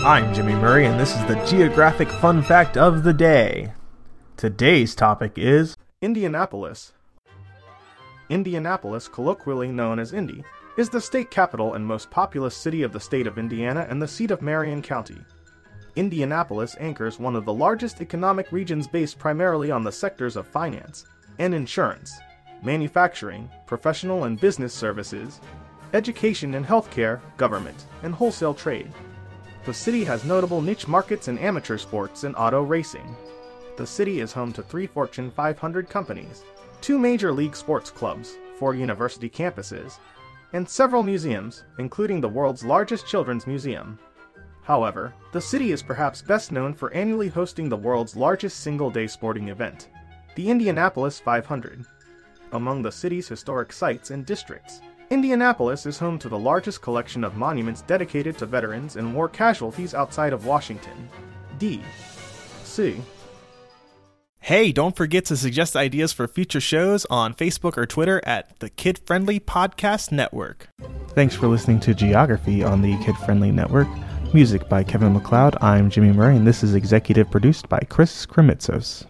I'm Jimmy Murray, and this is the Geographic Fun Fact of the Day. Today's topic is Indianapolis. Indianapolis, colloquially known as Indy, is the state capital and most populous city of the state of Indiana and the seat of Marion County. Indianapolis anchors one of the largest economic regions based primarily on the sectors of finance and insurance, manufacturing, professional and business services, education and healthcare, government, and wholesale trade. The city has notable niche markets in amateur sports and auto racing. The city is home to three Fortune 500 companies, two major league sports clubs, four university campuses, and several museums, including the world's largest children's museum. However, the city is perhaps best known for annually hosting the world's largest single day sporting event, the Indianapolis 500. Among the city's historic sites and districts, Indianapolis is home to the largest collection of monuments dedicated to veterans and war casualties outside of Washington. D. C. Hey, don't forget to suggest ideas for future shows on Facebook or Twitter at the Kid Friendly Podcast Network. Thanks for listening to Geography on the Kid Friendly Network. Music by Kevin MacLeod. I'm Jimmy Murray, and this is executive produced by Chris Kremitzos.